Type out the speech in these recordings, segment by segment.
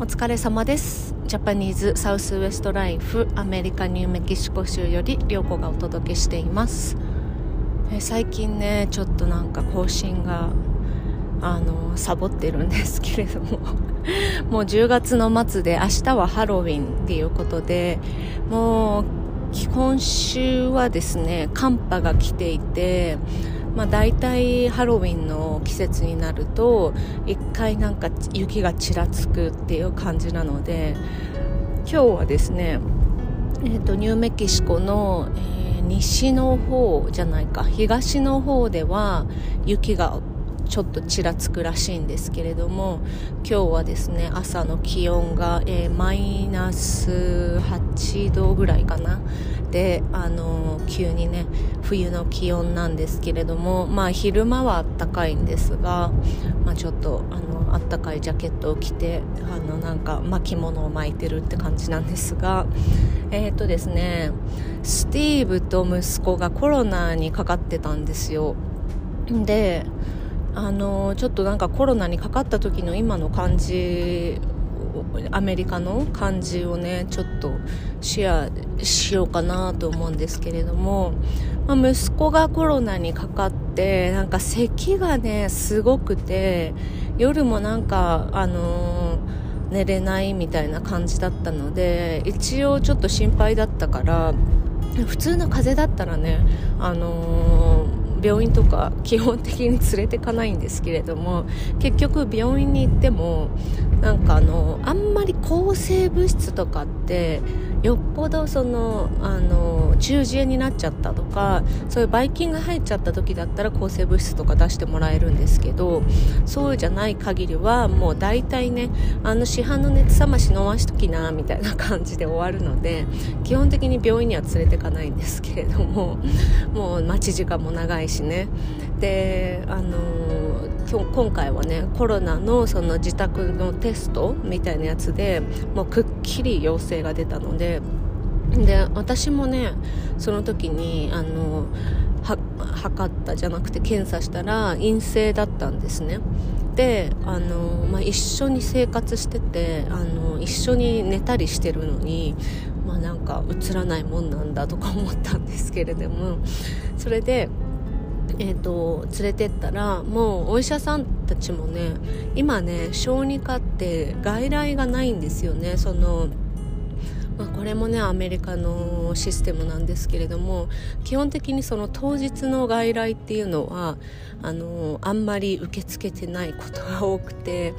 お疲れ様です。ジャパニーズサウスウエストライフアメリカニューメキシコ州より涼子がお届けしています。え最近ねちょっとなんか更新があのサボってるんですけれども。もう10月の末で明日はハロウィンっていうことでもう今週はですね寒波が来ていてまあ、大体ハロウィンの季節になると一回なんか雪がちらつくっていう感じなので今日はですね、えーと、ニューメキシコの、えー、西の方じゃないか東の方では雪がちょっとちらつくらしいんですけれども今日はですね朝の気温が、えー、マイナス8度ぐらいかな。であの急にね冬の気温なんですけれどもまあ昼間はあったかいんですが、まあ、ちょっとあのあったかいジャケットを着てあのなんか巻物を巻いてるって感じなんですがえっ、ー、とですねスティーブと息子がコロナにかかってたんですよ。であのちょっとなんかコロナにかかった時の今の感じアメリカの感じをねちょっとシェアしようかなと思うんですけれども、まあ、息子がコロナにかかってなんか咳がねすごくて夜もなんかあのー、寝れないみたいな感じだったので一応ちょっと心配だったから普通の風邪だったらねあのー病院とか基本的に連れてかないんですけれども結局病院に行ってもなんかあのあんまり抗生物質とかってよっぽどそのあの中耳炎になっちゃったとかそういうばい菌が入っちゃった時だったら抗生物質とか出してもらえるんですけどそうじゃない限りはもう大体ねあの市販の熱冷まし飲ましときなみたいな感じで終わるので基本的に病院には連れてかないんですけれどももう待ち時間も長いしね。であの今回はねコロナのその自宅のテストみたいなやつでもうくっきり陽性が出たのでで私もねその時にあの測ったじゃなくて検査したら陰性だったんですね。であの、まあ、一緒に生活しててあの一緒に寝たりしてるのに、まあ、なんかうつらないもんなんだとか思ったんですけれどもそれでえーと、連れてったらもうお医者さんたちもね今ね小児科って外来がないんですよね。そのまあ、これもねアメリカのシステムなんですけれども基本的にその当日の外来っていうのはあのあんまり受け付けてないことが多くて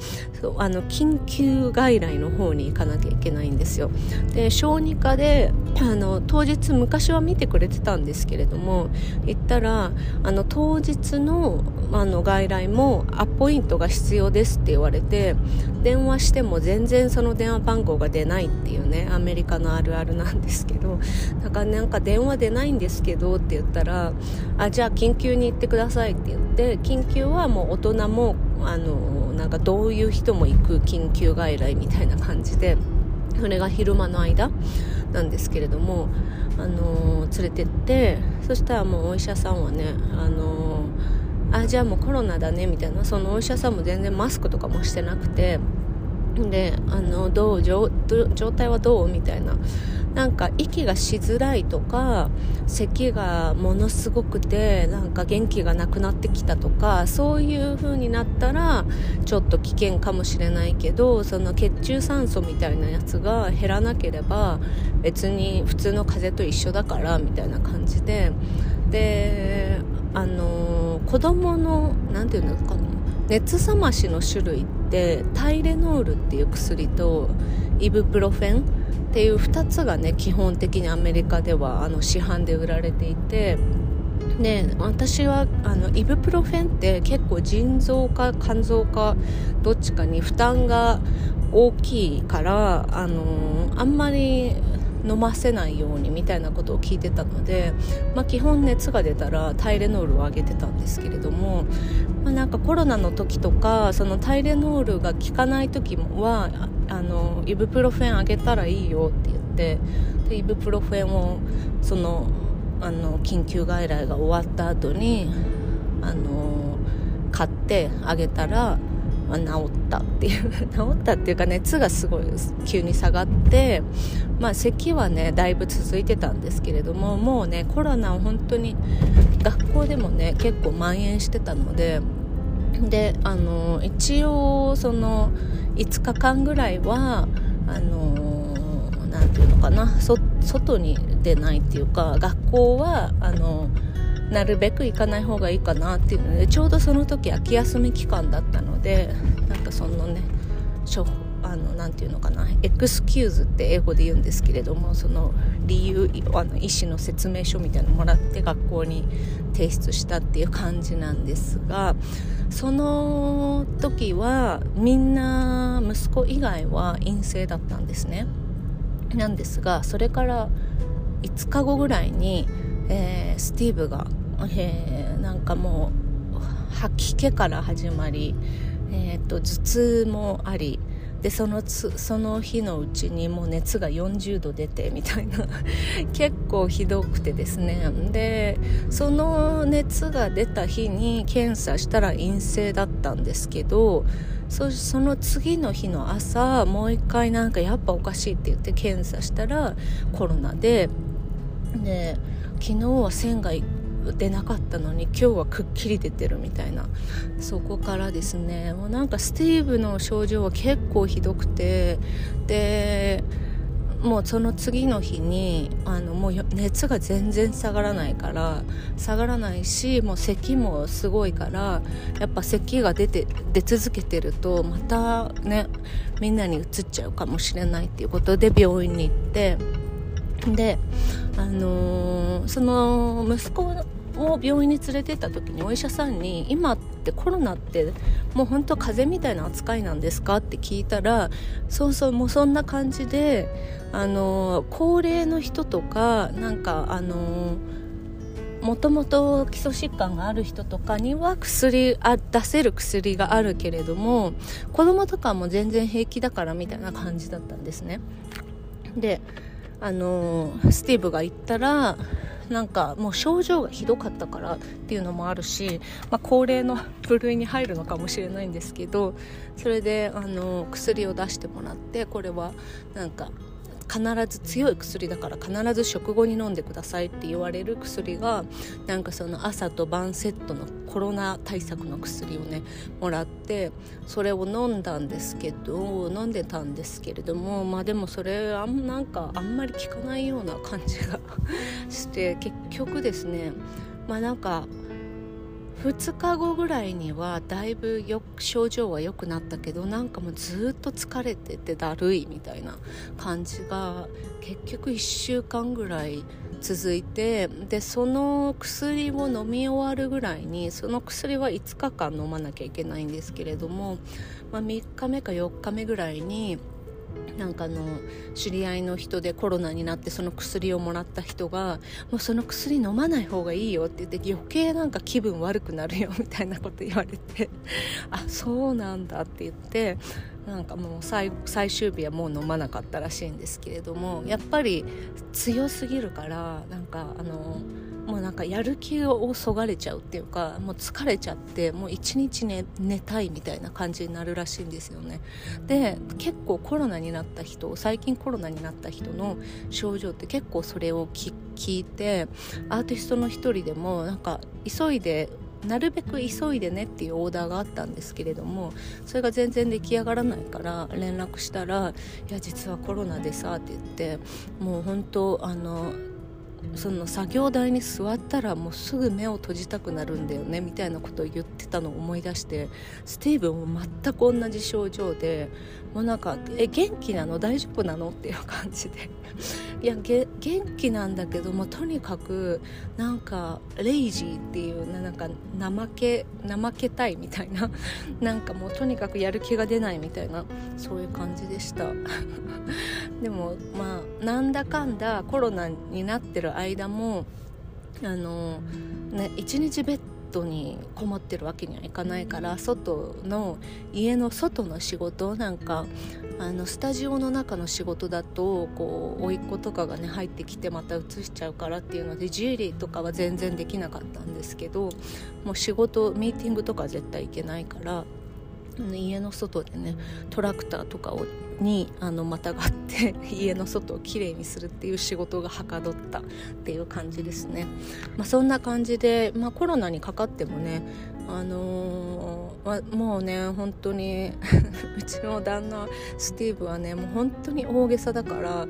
あの緊急外来の方に行かなきゃいけないんですよ。で小児科であの当日昔は見てくれてたんですけれども行ったらあの当日のあの外来もアポイントが必要ですって言われて電話しても全然その電話番号が出ないっていうねアメリカのあるあるなんですけどだからなんか電話出ないんですけどって言ったらあじゃあ緊急に行ってくださいって言って緊急はもう大人もあのなんかどういう人も行く緊急外来みたいな感じでそれが昼間の間なんですけれども、あの連れてってそしたらもうお医者さんはね、あのあじゃあもうコロナだねみたいなそのお医者さんも全然マスクとかもしてなくてであのどう状態はどうみたいな。なんか息がしづらいとか咳がものすごくてなんか元気がなくなってきたとかそういう風になったらちょっと危険かもしれないけどその血中酸素みたいなやつが減らなければ別に普通の風邪と一緒だからみたいな感じで。であの子供の何て言うんですかね熱冷ましの種類ってタイレノールっていう薬とイブプロフェンっていう2つがね基本的にアメリカではあの市販で売られていてで私はあのイブプロフェンって結構腎臓か肝臓かどっちかに負担が大きいからあのあんまり飲ませないようにみたいなことを聞いてたので、まあ、基本熱が出たらタイレノールをあげてたんですけれども、まあ、なんかコロナの時とかそのタイレノールが効かない時はあのイブプロフェンあげたらいいよって言ってでイブプロフェンをそのあの緊急外来が終わった後にあの買ってあげたらまあ、治ったっていう 治ったっていうか熱がすごい急に下がって、まあ、咳はねだいぶ続いてたんですけれどももうねコロナを本当に学校でもね結構蔓延してたのでであの一応その5日間ぐらいはあのなていうのかな外に出ないっていうか学校はあのなるべく行かない方がいいかなっていうのでちょうどその時秋休み期間だったのでなんかそのねあのなていうのかなエクスキューズって英語で言うんですけれどもその理由あの医師の説明書みたいなのもらって学校に提出したっていう感じなんですがその時はみんな息子以外は陰性だったんですね。なんですがそれから5日後ぐらいに、えー、スティーブがえー、なんかもう吐き気から始まり、えーと、頭痛もありでそのつその日のうちにもう熱が40度出てみたいな 結構ひどくてですね。でその熱が出た日に検査したら陰性だったんですけどそその次の日の朝もう一回なんかやっぱおかしいって言って検査したらコロナでで昨日は線が出なかったのに今日はくっきり出てるみたいな。そこからですねもうなんかスティーブの症状は結構ひどくてでもうその次の日にあのもう熱が全然下がらないから下がらないしもう咳もすごいからやっぱ咳が出て出続けてるとまたねみんなにうつっちゃうかもしれないっていうことで病院に行って。であのー、その息子を病院に連れてった時にお医者さんに「今ってコロナってもう本当風邪みたいな扱いなんですか?」って聞いたら「そうそうもうそんな感じで、あの、高齢の人とかなんかあのもともと基礎疾患がある人とかには薬あ出せる薬があるけれども子供とかも全然平気だからみたいな感じだったんですね。であのスティーブが行ったらなんかもう症状がひどかったからっていうのもあるし、まあ、高齢の部類に入るのかもしれないんですけどそれであの薬を出してもらってこれはなんか必ず強い薬だから必ず食後に飲んでくださいって言われる薬がなんかその朝と晩セットのコロナ対策の薬をねもらってそれを飲んだんですけど飲んでたんですけれどもまあでもそれあんなんかあんまり効かないような感じがして結局ですねまあなんか2日後ぐらいにはだいぶよ症状は良くなったけどなんかもうずっと疲れててだるいみたいな感じが結局1週間ぐらい続いてでその薬を飲み終わるぐらいにその薬は5日間飲まなきゃいけないんですけれども、まあ、3日目か4日目ぐらいになんかの知り合いの人でコロナになってその薬をもらった人がもうその薬飲まない方がいいよって言って余計なんか気分悪くなるよみたいなこと言われて あそうなんだって言ってなんかもう最終日はもう飲まなかったらしいんですけれどもやっぱり強すぎるからなんかあのもうなんかやる気をそがれちゃうっていうかもう疲れちゃってもう一日寝寝たいみたいな感じになるらしいんですよね。で結構コロナになった人最近コロナになった人の症状って結構それを聞いてアーティストの一人でもなんか急いでなるべく急いでねっていうオーダーがあったんですけれどもそれが全然出来上がらないから連絡したら「いや実はコロナでさ」って言ってもう本当あのその作業台に座ったらもうすぐ目を閉じたくなるんだよねみたいなことを言ってたのを思い出してスティーブンも全く同じ症状でもうなんか「え元気なの大丈夫なの?」っていう感じで いや元気なんだけどもとにかくなんかレイジーっていうなんか怠け怠けたいみたいな なんかもうとにかくやる気が出ないみたいなそういう感じでした でもまあなんだかんだコロナになってる間もあのね一日ベッドにこもってるわけにはいかないから外の家の外の仕事なんかあのスタジオの中の仕事だとこう甥っ子とかがね入ってきてまた移しちゃうからっていうのでジュエリーとかは全然できなかったんですけどもう仕事ミーティングとか絶対行けないから家の外でねトラクターとかをにあのまたがって 家の外をきれいにするっていう仕事がはかどったっていう感じですね、まあ、そんな感じで、まあ、コロナにかかってもねあのー、もうね本当に うちの旦那スティーブはねもう本当に大げさだから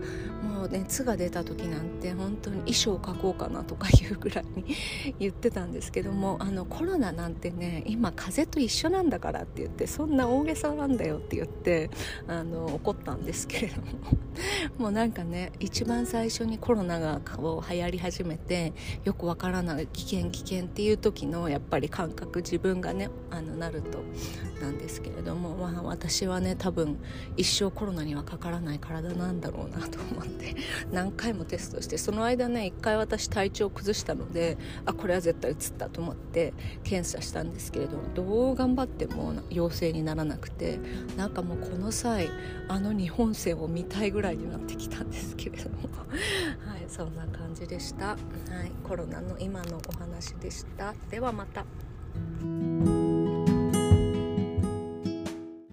もう熱が出た時なんて本当に衣装を描こうかなとかいうぐらいに言ってたんですけどもあのコロナなんてね今風邪と一緒なんだからって言ってそんな大げさなんだよって言ってあの怒ったんですけれども。もうなんかね一番最初にコロナがこう流行り始めてよくわからない危険危険っていう時のやっぱり感覚自分がねあのなるとなんですけれども、まあ、私はね多分一生コロナにはかからない体なんだろうなと思って。何回もテストしてその間ね1回私体調を崩したのであこれは絶対うつったと思って検査したんですけれどもどう頑張っても陽性にならなくてなんかもうこの際あの日本戦を見たいぐらいになってきたんですけれども。はいそんな感じでした、はい、コロナの今のお話でした。ではまた。